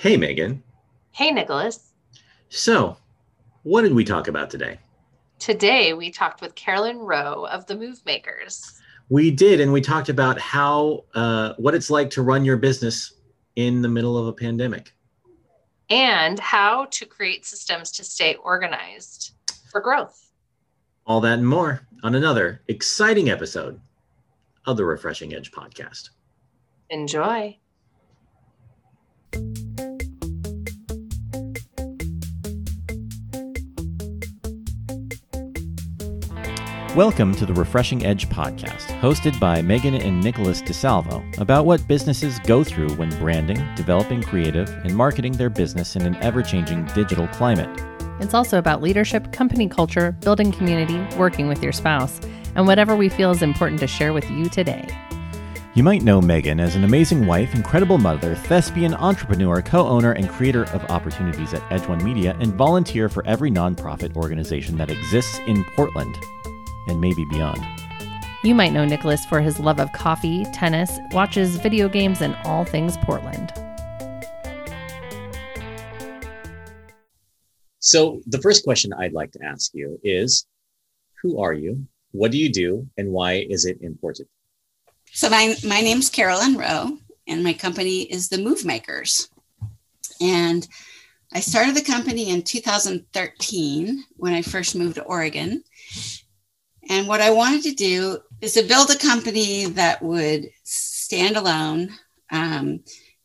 Hey, Megan. Hey, Nicholas. So, what did we talk about today? Today, we talked with Carolyn Rowe of the Move Makers. We did, and we talked about how, uh, what it's like to run your business in the middle of a pandemic. And how to create systems to stay organized for growth. All that and more on another exciting episode of the Refreshing Edge podcast. Enjoy. Welcome to the Refreshing Edge podcast, hosted by Megan and Nicholas DeSalvo, about what businesses go through when branding, developing creative, and marketing their business in an ever changing digital climate. It's also about leadership, company culture, building community, working with your spouse, and whatever we feel is important to share with you today. You might know Megan as an amazing wife, incredible mother, thespian, entrepreneur, co owner, and creator of opportunities at Edge One Media, and volunteer for every nonprofit organization that exists in Portland and maybe beyond. You might know Nicholas for his love of coffee, tennis, watches video games, and all things Portland. So, the first question I'd like to ask you is Who are you? What do you do? And why is it important? So, my, my name's Carolyn Rowe, and my company is the Move Makers. And I started the company in 2013 when I first moved to Oregon. And what I wanted to do is to build a company that would stand alone. Um,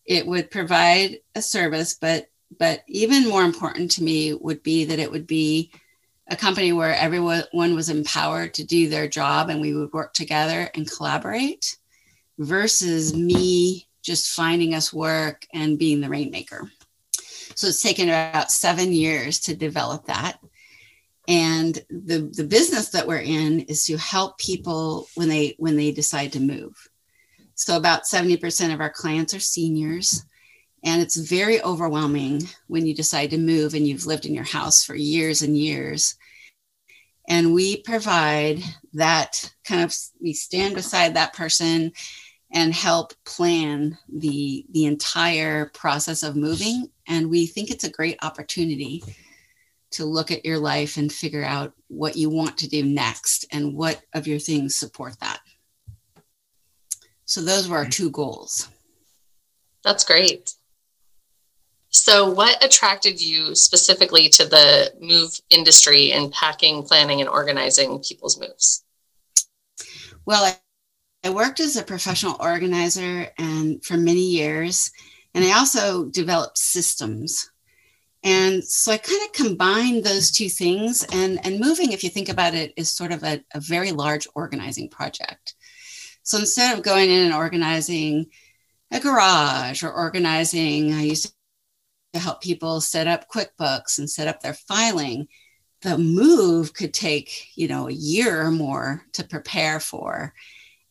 it would provide a service, but but even more important to me would be that it would be a company where everyone was empowered to do their job and we would work together and collaborate versus me just finding us work and being the rainmaker. So it's taken about seven years to develop that and the the business that we're in is to help people when they when they decide to move. So about 70% of our clients are seniors and it's very overwhelming when you decide to move and you've lived in your house for years and years. And we provide that kind of we stand beside that person and help plan the the entire process of moving and we think it's a great opportunity to look at your life and figure out what you want to do next and what of your things support that. So those were our two goals. That's great. So, what attracted you specifically to the move industry in packing, planning, and organizing people's moves? Well, I, I worked as a professional organizer and for many years, and I also developed systems and so I kind of combined those two things. And, and moving, if you think about it, is sort of a, a very large organizing project. So instead of going in and organizing a garage or organizing, I used to help people set up QuickBooks and set up their filing. The move could take, you know, a year or more to prepare for.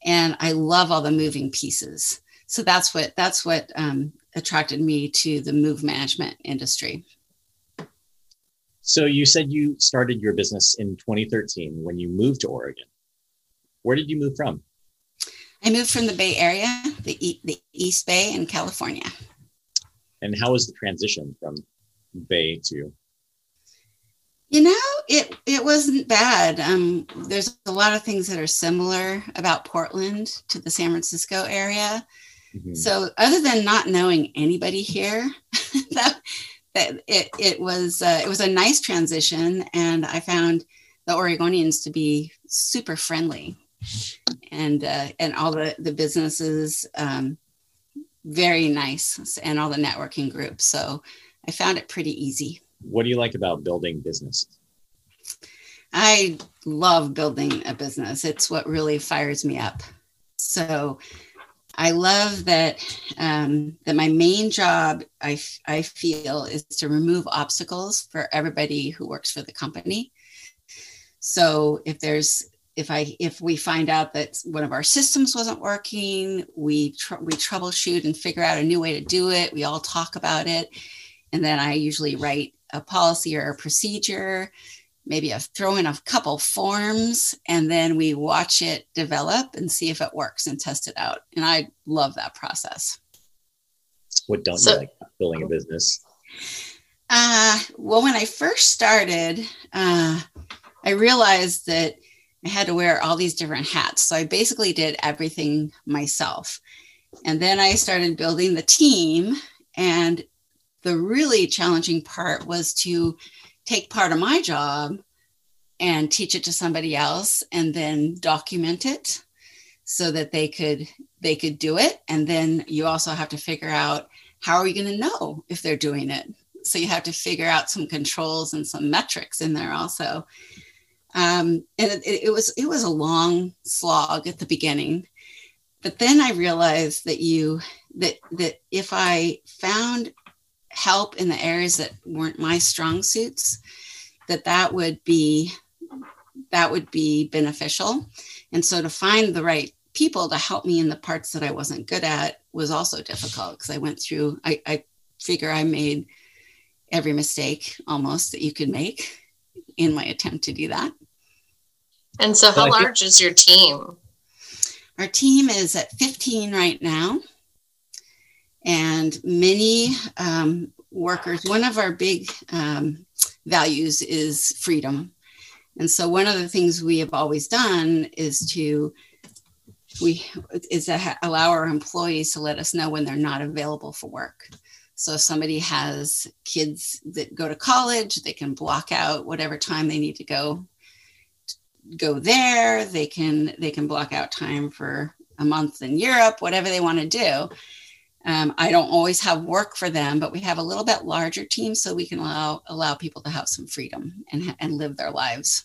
And I love all the moving pieces. So that's what that's what um, attracted me to the move management industry. So you said you started your business in 2013 when you moved to Oregon. Where did you move from? I moved from the Bay Area, the, e- the East Bay in California. And how was the transition from Bay to? You know, it it wasn't bad. Um, there's a lot of things that are similar about Portland to the San Francisco area. Mm-hmm. So, other than not knowing anybody here, that it, it was uh, it was a nice transition and i found the oregonians to be super friendly. And uh, and all the the businesses um, very nice and all the networking groups. So i found it pretty easy. What do you like about building businesses i love building a business. It's what really fires me up. So I love that um, that my main job I, I feel is to remove obstacles for everybody who works for the company. So if there's if I if we find out that one of our systems wasn't working, we tr- we troubleshoot and figure out a new way to do it. We all talk about it, and then I usually write a policy or a procedure maybe I throw in a couple forms and then we watch it develop and see if it works and test it out. And I love that process. What don't so, you like building a business? Uh, well, when I first started, uh, I realized that I had to wear all these different hats. So I basically did everything myself. And then I started building the team. And the really challenging part was to take part of my job and teach it to somebody else and then document it so that they could they could do it. And then you also have to figure out how are you going to know if they're doing it? So you have to figure out some controls and some metrics in there also. Um, and it, it was it was a long slog at the beginning but then i realized that you that that if i found help in the areas that weren't my strong suits that that would be that would be beneficial. And so to find the right people to help me in the parts that i wasn't good at was also difficult because i went through I, I figure i made every mistake almost that you could make in my attempt to do that. And so how large is your team? Our team is at 15 right now and many um, workers, one of our big um, values is freedom. And so one of the things we have always done is to we is to allow our employees to let us know when they're not available for work. So if somebody has kids that go to college, they can block out whatever time they need to go go there. They can they can block out time for a month in Europe, whatever they want to do. Um, I don't always have work for them, but we have a little bit larger team so we can allow allow people to have some freedom and, and live their lives.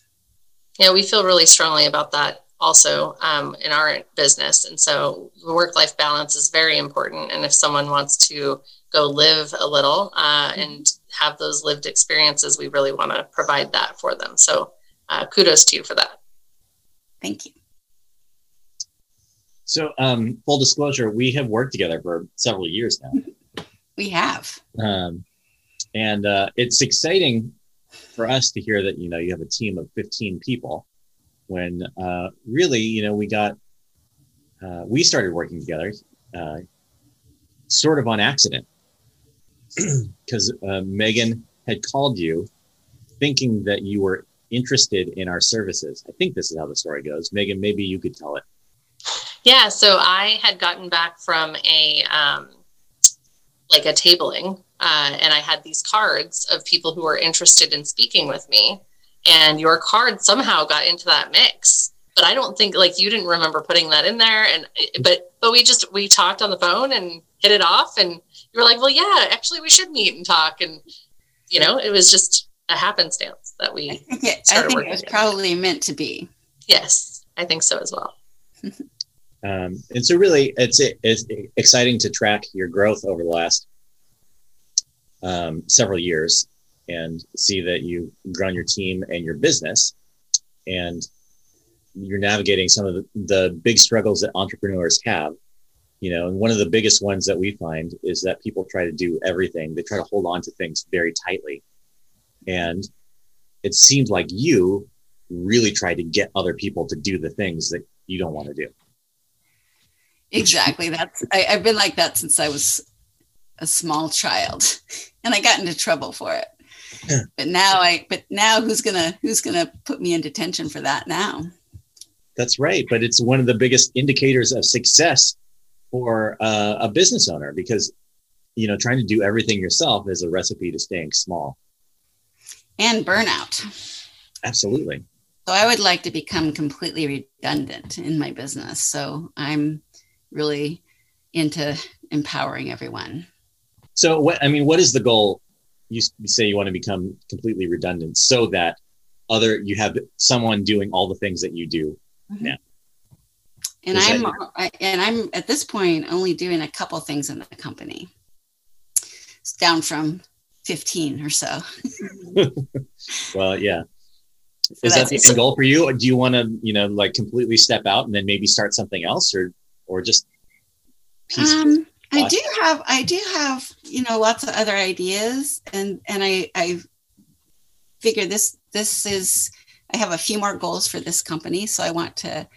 Yeah, we feel really strongly about that also um, in our business. And so work life balance is very important. And if someone wants to go live a little uh, mm-hmm. and have those lived experiences, we really want to provide that for them. So uh, kudos to you for that. Thank you. So, um, full disclosure, we have worked together for several years now. We have. Um, and uh, it's exciting for us to hear that you know you have a team of 15 people when uh, really you know we got uh, we started working together uh, sort of on accident because uh, megan had called you thinking that you were interested in our services i think this is how the story goes megan maybe you could tell it yeah, so I had gotten back from a um, like a tabling, uh, and I had these cards of people who were interested in speaking with me, and your card somehow got into that mix. But I don't think like you didn't remember putting that in there, and but but we just we talked on the phone and hit it off, and you were like, well, yeah, actually, we should meet and talk, and you know, it was just a happenstance that we. I think it, I think it was together. probably meant to be. Yes, I think so as well. Um, and so, really, it's it's exciting to track your growth over the last um, several years and see that you've grown your team and your business, and you're navigating some of the, the big struggles that entrepreneurs have. You know, and one of the biggest ones that we find is that people try to do everything. They try to hold on to things very tightly, and it seems like you really try to get other people to do the things that you don't want to do. Exactly. That's I, I've been like that since I was a small child, and I got into trouble for it. Yeah. But now I, but now who's gonna who's gonna put me in detention for that now? That's right. But it's one of the biggest indicators of success for uh, a business owner because you know trying to do everything yourself is a recipe to staying small and burnout. Absolutely. So I would like to become completely redundant in my business. So I'm really into empowering everyone. So, what I mean, what is the goal? You, say you want to become completely redundant so that other you have someone doing all the things that you do mm-hmm. now. And is I'm I, and I'm at this point only doing a couple things in the company. It's down from 15 or so. well, yeah. So is that the end goal for you? Or do you want to, you know, like completely step out and then maybe start something else, or or just um, I do have I do have you know lots of other ideas and and I I figure this this is I have a few more goals for this company so I want to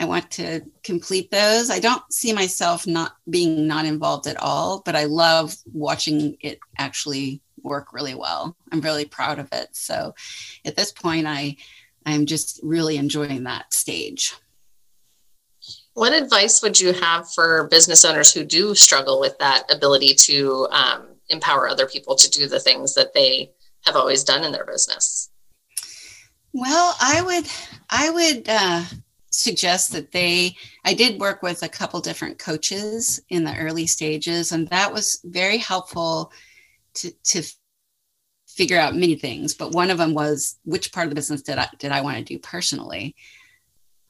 I want to complete those. I don't see myself not being not involved at all, but I love watching it actually work really well. I'm really proud of it. So at this point, I I'm just really enjoying that stage. What advice would you have for business owners who do struggle with that ability to um, empower other people to do the things that they have always done in their business? Well, I would I would uh, suggest that they I did work with a couple different coaches in the early stages, and that was very helpful to to figure out many things. But one of them was which part of the business did I did I want to do personally.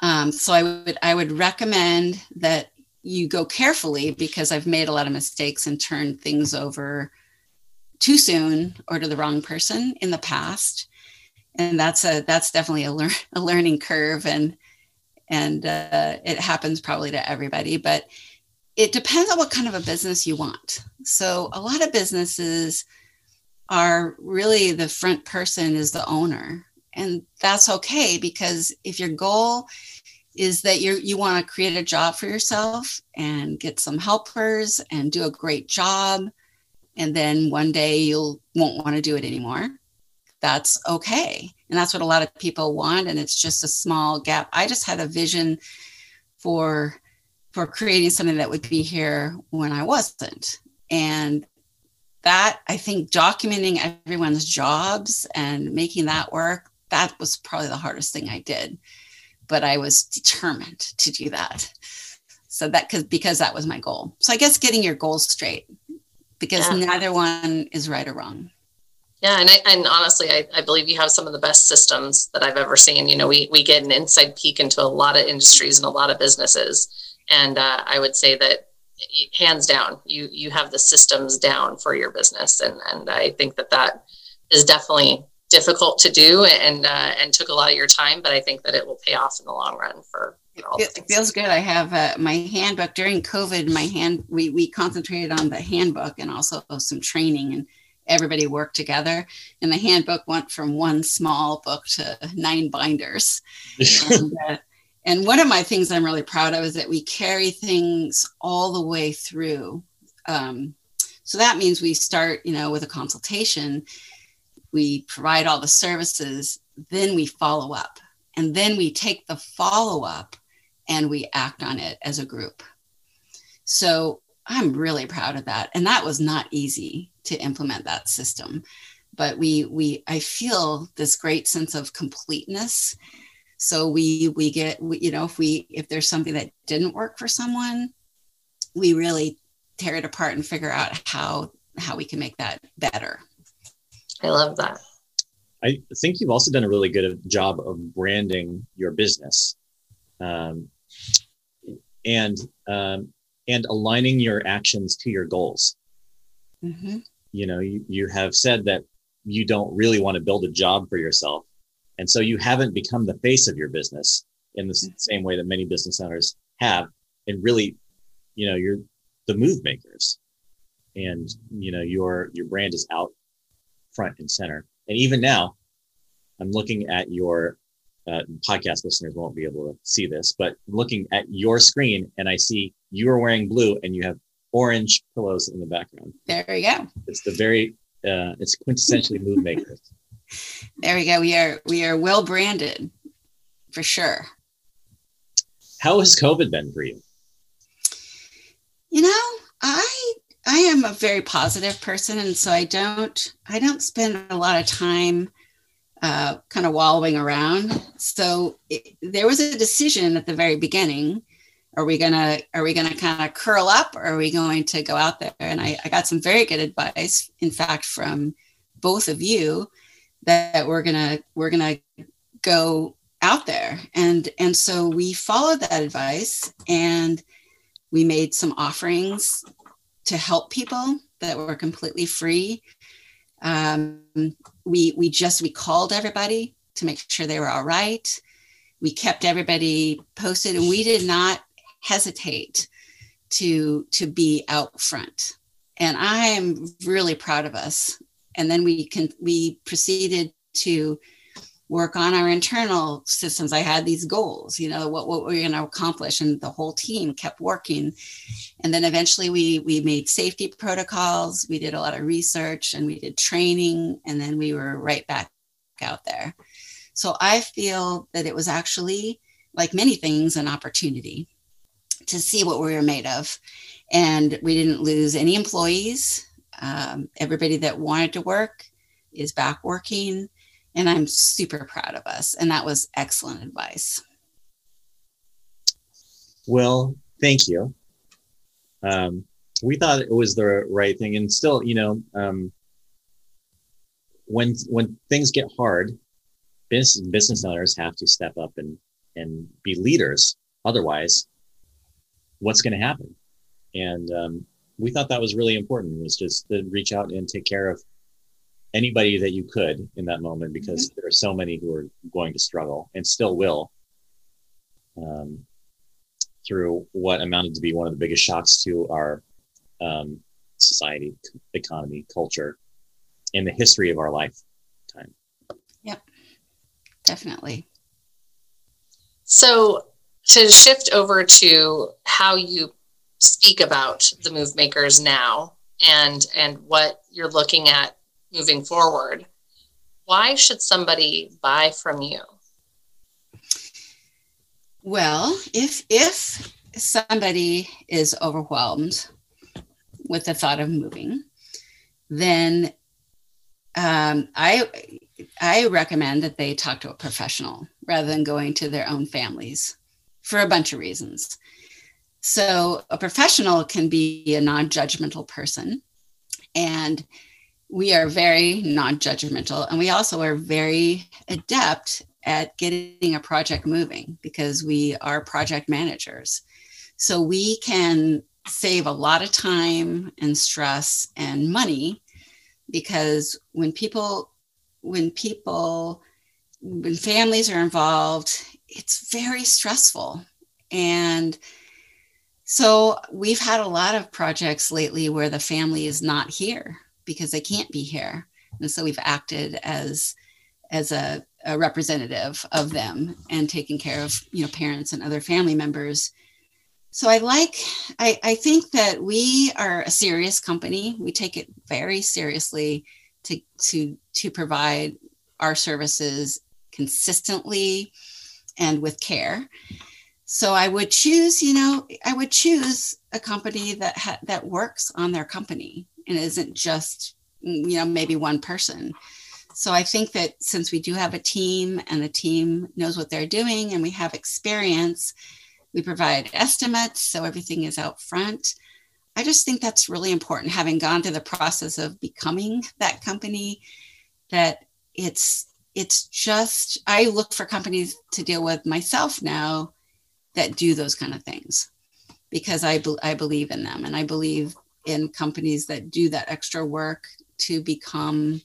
Um, so I would I would recommend that you go carefully because I've made a lot of mistakes and turned things over too soon or to the wrong person in the past. And that's a that's definitely a, a learning curve and and uh, it happens probably to everybody but it depends on what kind of a business you want. So a lot of businesses are really the front person is the owner and that's okay because if your goal is that you you want to create a job for yourself and get some helpers and do a great job and then one day you'll won't want to do it anymore that's okay. And that's what a lot of people want and it's just a small gap. I just had a vision for for creating something that would be here when i wasn't. And that i think documenting everyone's jobs and making that work that was probably the hardest thing i did but I was determined to do that. So that because because that was my goal. So I guess getting your goals straight because yeah. neither one is right or wrong. Yeah, and I, and honestly, I, I believe you have some of the best systems that I've ever seen. You know, we we get an inside peek into a lot of industries and a lot of businesses, and uh, I would say that hands down, you you have the systems down for your business, and and I think that that is definitely difficult to do and uh, and took a lot of your time, but I think that it will pay off in the long run for. it, it feels good. I have uh, my handbook during COVID. My hand we we concentrated on the handbook and also some training and everybody worked together. And the handbook went from one small book to nine binders. and, uh, and one of my things I'm really proud of is that we carry things all the way through. Um, so that means we start, you know, with a consultation we provide all the services, then we follow up. And then we take the follow up and we act on it as a group. So I'm really proud of that. And that was not easy to implement that system. But we we I feel this great sense of completeness. So we we get we, you know if we if there's something that didn't work for someone, we really tear it apart and figure out how how we can make that better. I love that. I think you've also done a really good job of branding your business, um, and um, and aligning your actions to your goals. Mm-hmm. You know, you, you have said that you don't really want to build a job for yourself, and so you haven't become the face of your business in the mm-hmm. same way that many business owners have, and really, you know, you're the move makers, and you know your your brand is out front and center. And even now, I'm looking at your uh, podcast listeners won't be able to see this, but looking at your screen and I see you are wearing blue and you have orange pillows in the background. There we go. It's the very, uh, it's quintessentially move makers. There we go. We are we are well branded, for sure. How has COVID been for you? You know, I I am a very positive person, and so I don't I don't spend a lot of time uh, kind of wallowing around. So it, there was a decision at the very beginning: are we gonna are we gonna kind of curl up, or are we going to go out there? And I, I got some very good advice, in fact, from both of you that we're gonna we're gonna go out there, and and so we followed that advice and we made some offerings to help people that were completely free. Um, we we just we called everybody to make sure they were all right. We kept everybody posted, and we did not hesitate to to be out front. And I am really proud of us. And then we can we proceeded to work on our internal systems. I had these goals, you know, what, what we're going to accomplish. And the whole team kept working. And then eventually we, we made safety protocols. We did a lot of research and we did training. And then we were right back out there. So I feel that it was actually, like many things, an opportunity to see what we were made of. And we didn't lose any employees. Um, everybody that wanted to work is back working and I'm super proud of us. And that was excellent advice. Well, thank you. Um, we thought it was the right thing, and still, you know, um, when when things get hard, business business owners have to step up and and be leaders. Otherwise, what's going to happen? And um, we thought that was really important. Was just to reach out and take care of anybody that you could in that moment because mm-hmm. there are so many who are going to struggle and still will um, through what amounted to be one of the biggest shocks to our um, society, economy, culture, in the history of our lifetime. Yep, definitely. So, to shift over to how you speak about the move makers now and and what you're looking at moving forward, why should somebody buy from you? Well, if if somebody is overwhelmed with the thought of moving, then um, I I recommend that they talk to a professional rather than going to their own families for a bunch of reasons. So a professional can be a non-judgmental person and we are very non-judgmental and we also are very adept at getting a project moving because we are project managers. So we can save a lot of time and stress and money because when people when people when families are involved it's very stressful. And so we've had a lot of projects lately where the family is not here because they can't be here. And so we've acted as as a, a representative of them and taking care of you know parents and other family members. So I like I, I think that we are a serious company. We take it very seriously to to to provide our services consistently and with care. So I would choose, you know, I would choose a company that ha- that works on their company and isn't just mm, you know maybe one person. So i think that since we do have a team and the team knows what they're doing and we have experience we provide estimates so everything is out front. I just think that's really important having gone through the process of becoming that company that it's it's just i look for companies to deal with myself now that do those kind of things because i, be, I believe in them and i believe in companies that do that extra work to become,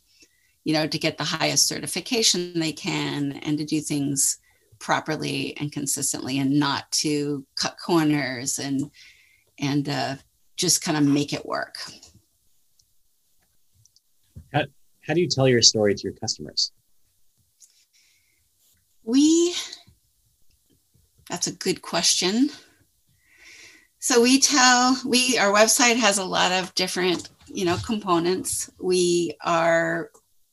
you know, to get the highest certification they can and to do things properly and consistently and not to cut corners and and uh, just kind of make it work. How, how do you tell your story to your customers? We, that's a good question. So we tell we our website has a lot of different you know components. We are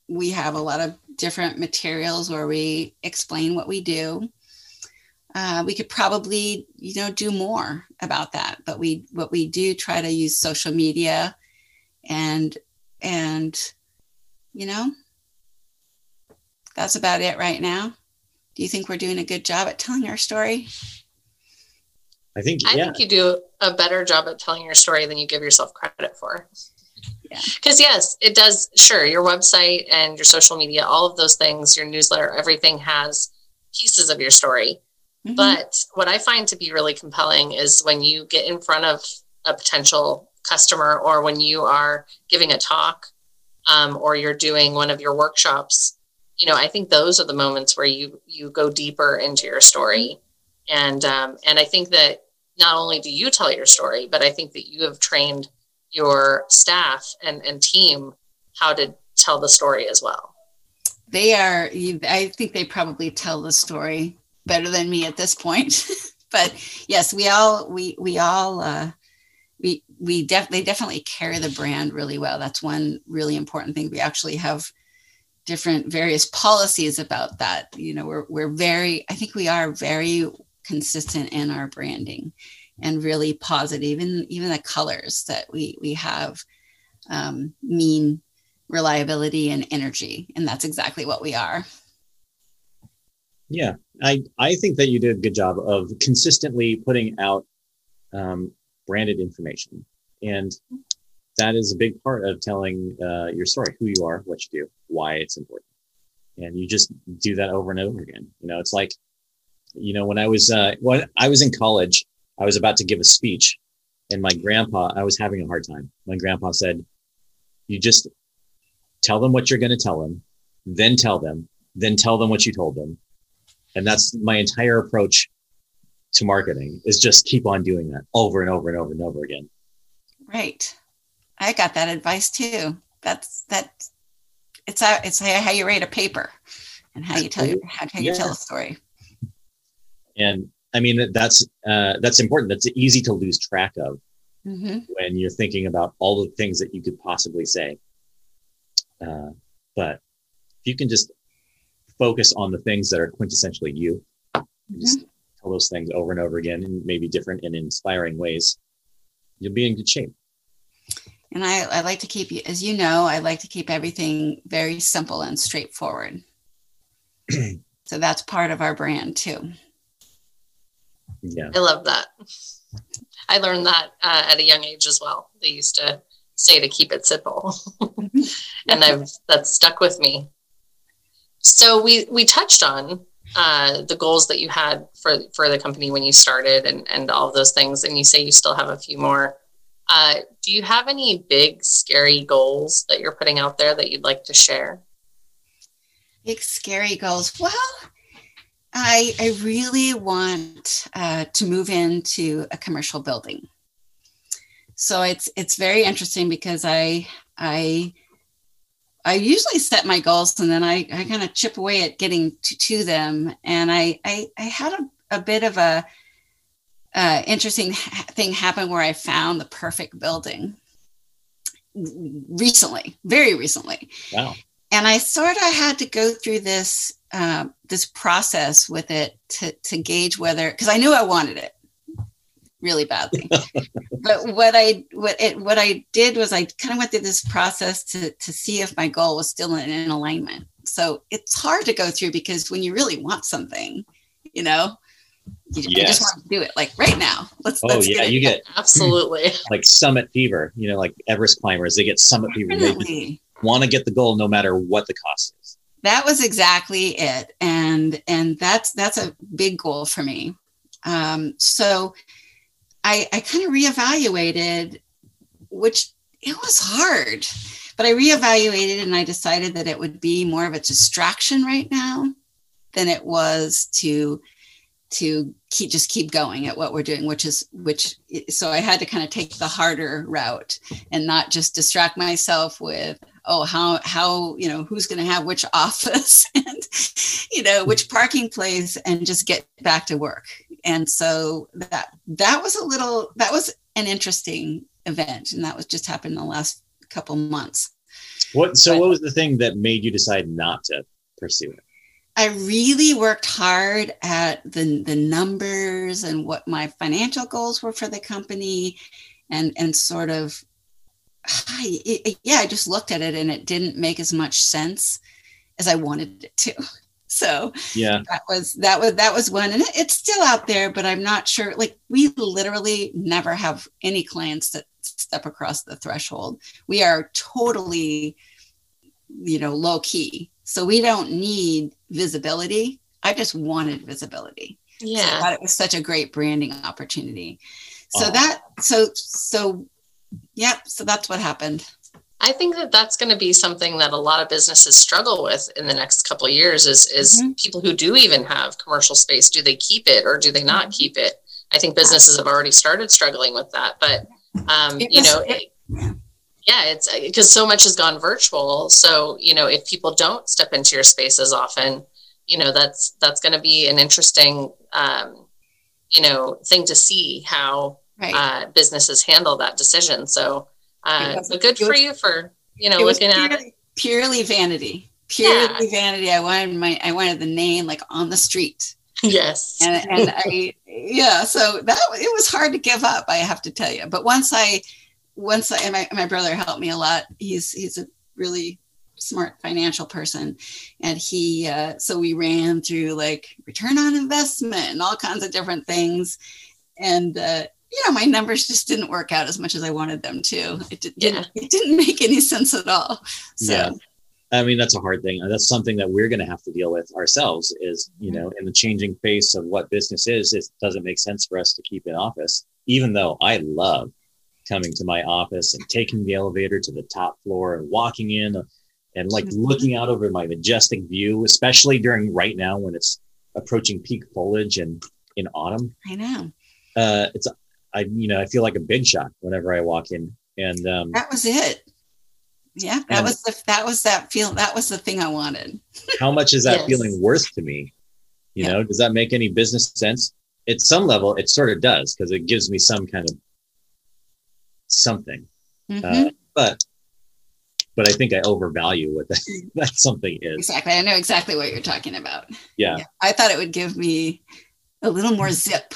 we have a lot of different materials where we explain what we do. Uh, we could probably you know do more about that, but we what we do try to use social media and and you know that's about it right now. Do you think we're doing a good job at telling our story? I think I yeah. think you do a better job at telling your story than you give yourself credit for. Because yeah. yes, it does. Sure, your website and your social media, all of those things, your newsletter, everything has pieces of your story. Mm-hmm. But what I find to be really compelling is when you get in front of a potential customer or when you are giving a talk um, or you're doing one of your workshops you know i think those are the moments where you you go deeper into your story and um, and I think that not only do you tell your story, but I think that you have trained your staff and, and team how to tell the story as well. they are i think they probably tell the story better than me at this point. But yes we all we we all uh we we def- they definitely carry the brand really well. That's one really important thing. We actually have different various policies about that. You know we're, we're very i think we are very consistent in our branding and really positive and even the colors that we we have um, mean reliability and energy and that's exactly what we are. Yeah i i think that you did a good job of consistently putting out um, branded information and that is a big part of telling uh, your story who you are what you do why it's important. And you just do that over and over again. You know it's like you know when i was uh, when i was in college i was about to give a speech and my grandpa i was having a hard time my grandpa said you just tell them what you're going to tell them, then tell them, then tell them what you told them. And that's my entire approach to marketing is just keep on doing that over and over and over and over again. Right. I got that advice too. That's that it's how it's how you write a paper and how you tell you how, how you yeah. tell a story. And I mean that's uh, that's important. That's easy to lose track of mm-hmm. when you're thinking about all the things that you could possibly say. Uh, but if you can just focus on the things that are quintessentially you, mm-hmm. just tell those things over and over again in maybe different and inspiring ways, you'll be in good shape. And I, I like to keep you, as you know, I like to keep everything very simple and straightforward. so that's part of our brand too. Yeah. I love that. I learned that uh, at a young age as well. They used to say to keep it simple, and I've that's stuck with me. So we we touched on uh, the goals that you had for for the company when you started, and and all of those things, and you say you still have a few more. Uh, do you have any big scary goals that you're putting out there that you'd like to share? Big scary goals. Well, I, I really want uh, to move into a commercial building. So it's it's very interesting because I I I usually set my goals and then I, I kind of chip away at getting to, to them. And I, I, I had a, a bit of a uh, interesting ha- thing happen where I found the perfect building recently, very recently. Wow. And I sort of had to go through this uh, this process with it to to gauge whether because I knew I wanted it really badly. but what I what it what I did was I kind of went through this process to to see if my goal was still in, in alignment. So it's hard to go through because when you really want something, you know, you yes. just want to do it like right now. Let's. Oh let's yeah, get you get absolutely like summit fever. You know, like Everest climbers, they get summit fever. They want to get the goal no matter what the cost is that was exactly it. And and that's that's a big goal for me. Um, so i i kind of reevaluated which it was hard but i reevaluated and i decided that it would be more of a distraction right now than it was to to keep just keep going at what we're doing which is which so i had to kind of take the harder route and not just distract myself with oh how how you know who's going to have which office and you know hmm. which parking place and just get back to work. And so that that was a little that was an interesting event and that was just happened in the last couple months. What so but, what was the thing that made you decide not to pursue it? I really worked hard at the the numbers and what my financial goals were for the company and and sort of I, it, yeah, I just looked at it and it didn't make as much sense as I wanted it to. So yeah, that was that was that was one, and it's still out there, but I'm not sure. Like we literally never have any clients that step across the threshold. We are totally, you know, low key, so we don't need visibility. I just wanted visibility. Yeah, so I thought it was such a great branding opportunity. So oh. that so so Yep. So that's what happened. I think that that's going to be something that a lot of businesses struggle with in the next couple of years is is mm-hmm. people who do even have commercial space do they keep it or do they not mm-hmm. keep it? I think businesses have already started struggling with that, but um, you know, it, Yeah, it's because so much has gone virtual. So, you know, if people don't step into your spaces often, you know, that's that's going to be an interesting, um, you know, thing to see how right. uh, businesses handle that decision. So, uh, was, good for you for you know looking purely, at it. Purely vanity, purely yeah. vanity. I wanted my I wanted the name like on the street. Yes, and and I yeah. So that it was hard to give up. I have to tell you. But once I once I and my my brother helped me a lot. He's he's a really smart financial person and he uh, so we ran through like return on investment and all kinds of different things and uh, you know, my numbers just didn't work out as much as I wanted them to. It, did, yeah. it didn't make any sense at all. So. Yeah. I mean, that's a hard thing. That's something that we're going to have to deal with ourselves is, you know, in the changing face of what business is, it doesn't make sense for us to keep in office, even though I love coming to my office and taking the elevator to the top floor and walking in and like mm-hmm. looking out over my majestic view, especially during right now when it's approaching peak foliage and in autumn. I know. Uh, it's I you know I feel like a big shot whenever I walk in, and um, that was it. Yeah, that was the that was that feel that was the thing I wanted. how much is that yes. feeling worth to me? You yeah. know, does that make any business sense? At some level, it sort of does because it gives me some kind of something. Mm-hmm. Uh, but but I think I overvalue what that, that something is. Exactly. I know exactly what you're talking about. Yeah. yeah. I thought it would give me a little more zip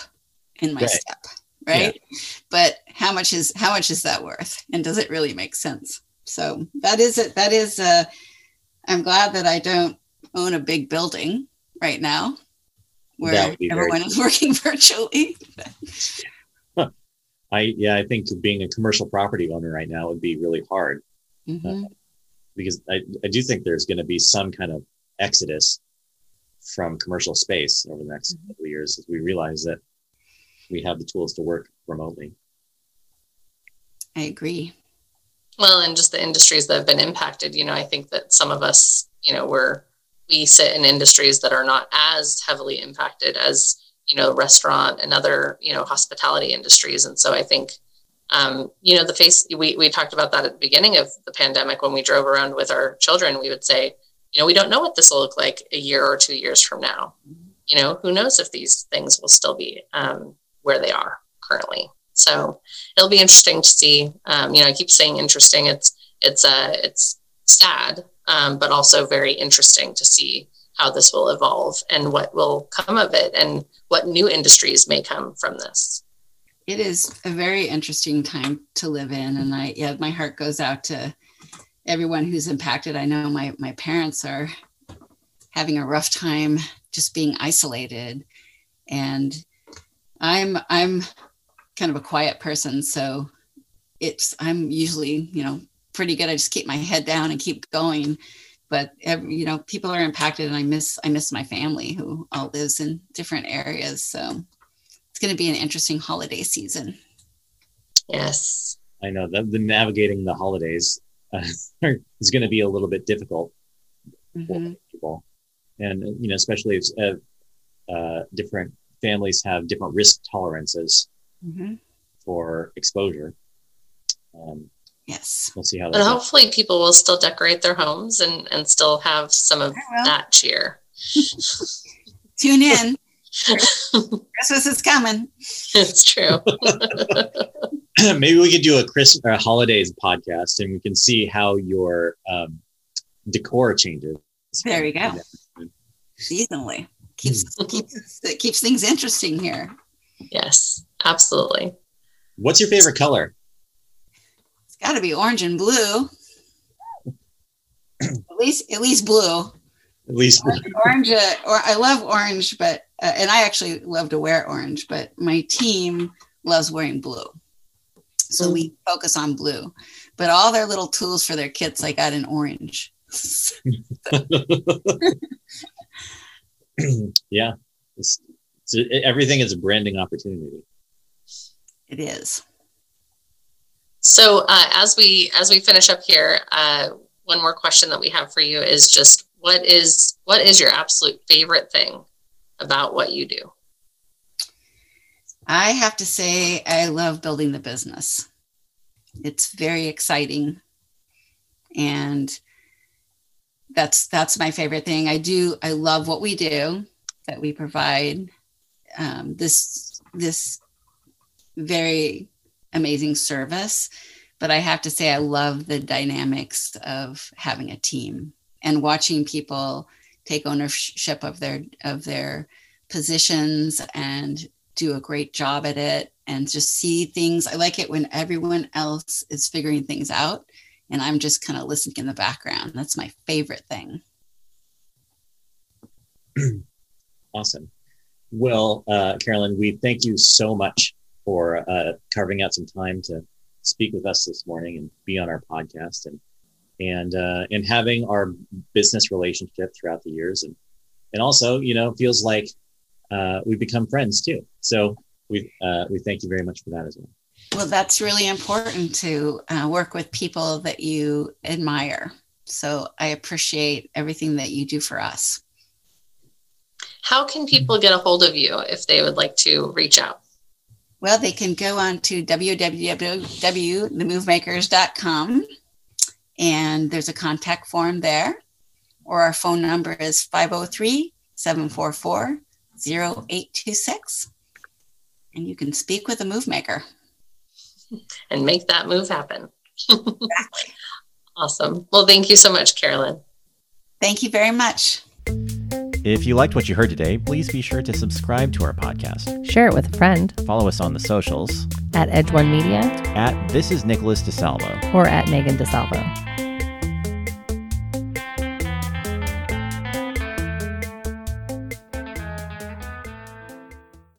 in my right. step right yeah. but how much is how much is that worth and does it really make sense so that is it that is uh i'm glad that i don't own a big building right now where everyone is working virtually i yeah i think being a commercial property owner right now would be really hard mm-hmm. uh, because I, I do think there's going to be some kind of exodus from commercial space over the next mm-hmm. couple of years as we realize that we have the tools to work remotely. I agree. Well, and just the industries that have been impacted, you know, I think that some of us, you know, we're we sit in industries that are not as heavily impacted as, you know, restaurant and other, you know, hospitality industries. And so I think um, you know, the face we we talked about that at the beginning of the pandemic when we drove around with our children, we would say, you know, we don't know what this will look like a year or two years from now. You know, who knows if these things will still be um, where they are currently. So it'll be interesting to see. Um, you know, I keep saying interesting. It's it's uh, it's sad, um, but also very interesting to see how this will evolve and what will come of it, and what new industries may come from this. It is a very interesting time to live in, and I yeah, my heart goes out to everyone who's impacted. I know my my parents are having a rough time just being isolated, and I'm I'm kind of a quiet person, so it's I'm usually you know pretty good. I just keep my head down and keep going. But every, you know, people are impacted, and I miss I miss my family who all lives in different areas. So it's going to be an interesting holiday season. Yes, I know that the navigating the holidays uh, is going to be a little bit difficult mm-hmm. for people, and you know, especially if uh, uh, different families have different risk tolerances mm-hmm. for exposure. Um, yes. We'll see how that. And hopefully, people will still decorate their homes and and still have some of that cheer. Tune in. Christmas is coming. It's true. Maybe we could do a Christmas or a holidays podcast, and we can see how your um, decor changes. There we go. Seasonally keeps keeps it keeps things interesting here. Yes, absolutely. What's your favorite color? It's got to be orange and blue. at least, at least blue. At least blue. orange. Uh, or I love orange, but uh, and I actually love to wear orange, but my team loves wearing blue. So mm. we focus on blue, but all their little tools for their kits, I got in orange. yeah, it's, it's, everything is a branding opportunity. It is. So uh, as we as we finish up here, uh, one more question that we have for you is just what is what is your absolute favorite thing about what you do? I have to say I love building the business. it's very exciting. And that's that's my favorite thing. I do I love what we do, that we provide um, this this very amazing service. But I have to say I love the dynamics of having a team and watching people take ownership of their of their positions and do a great job at it and just see things. I like it when everyone else is figuring things out and I'm just kind of listening in the background. That's my favorite thing. awesome. Well, uh, Carolyn, we thank you so much for uh, carving out some time to speak with us this morning and be on our podcast and and uh, and having our business relationship throughout the years and and also you know feels like uh, we become friends too. So we uh, we thank you very much for that as well. Well, that's really important to uh, work with people that you admire. So I appreciate everything that you do for us. How can people get a hold of you if they would like to reach out? Well, they can go on to www.themovemakers.com and there's a contact form there, or our phone number is 503 744 0826. And you can speak with a move maker and make that move happen. exactly. Awesome. Well, thank you so much, Carolyn. Thank you very much. If you liked what you heard today, please be sure to subscribe to our podcast. Share it with a friend. Follow us on the socials at Edge One Media, at This is Nicholas DeSalvo, or at Megan DeSalvo.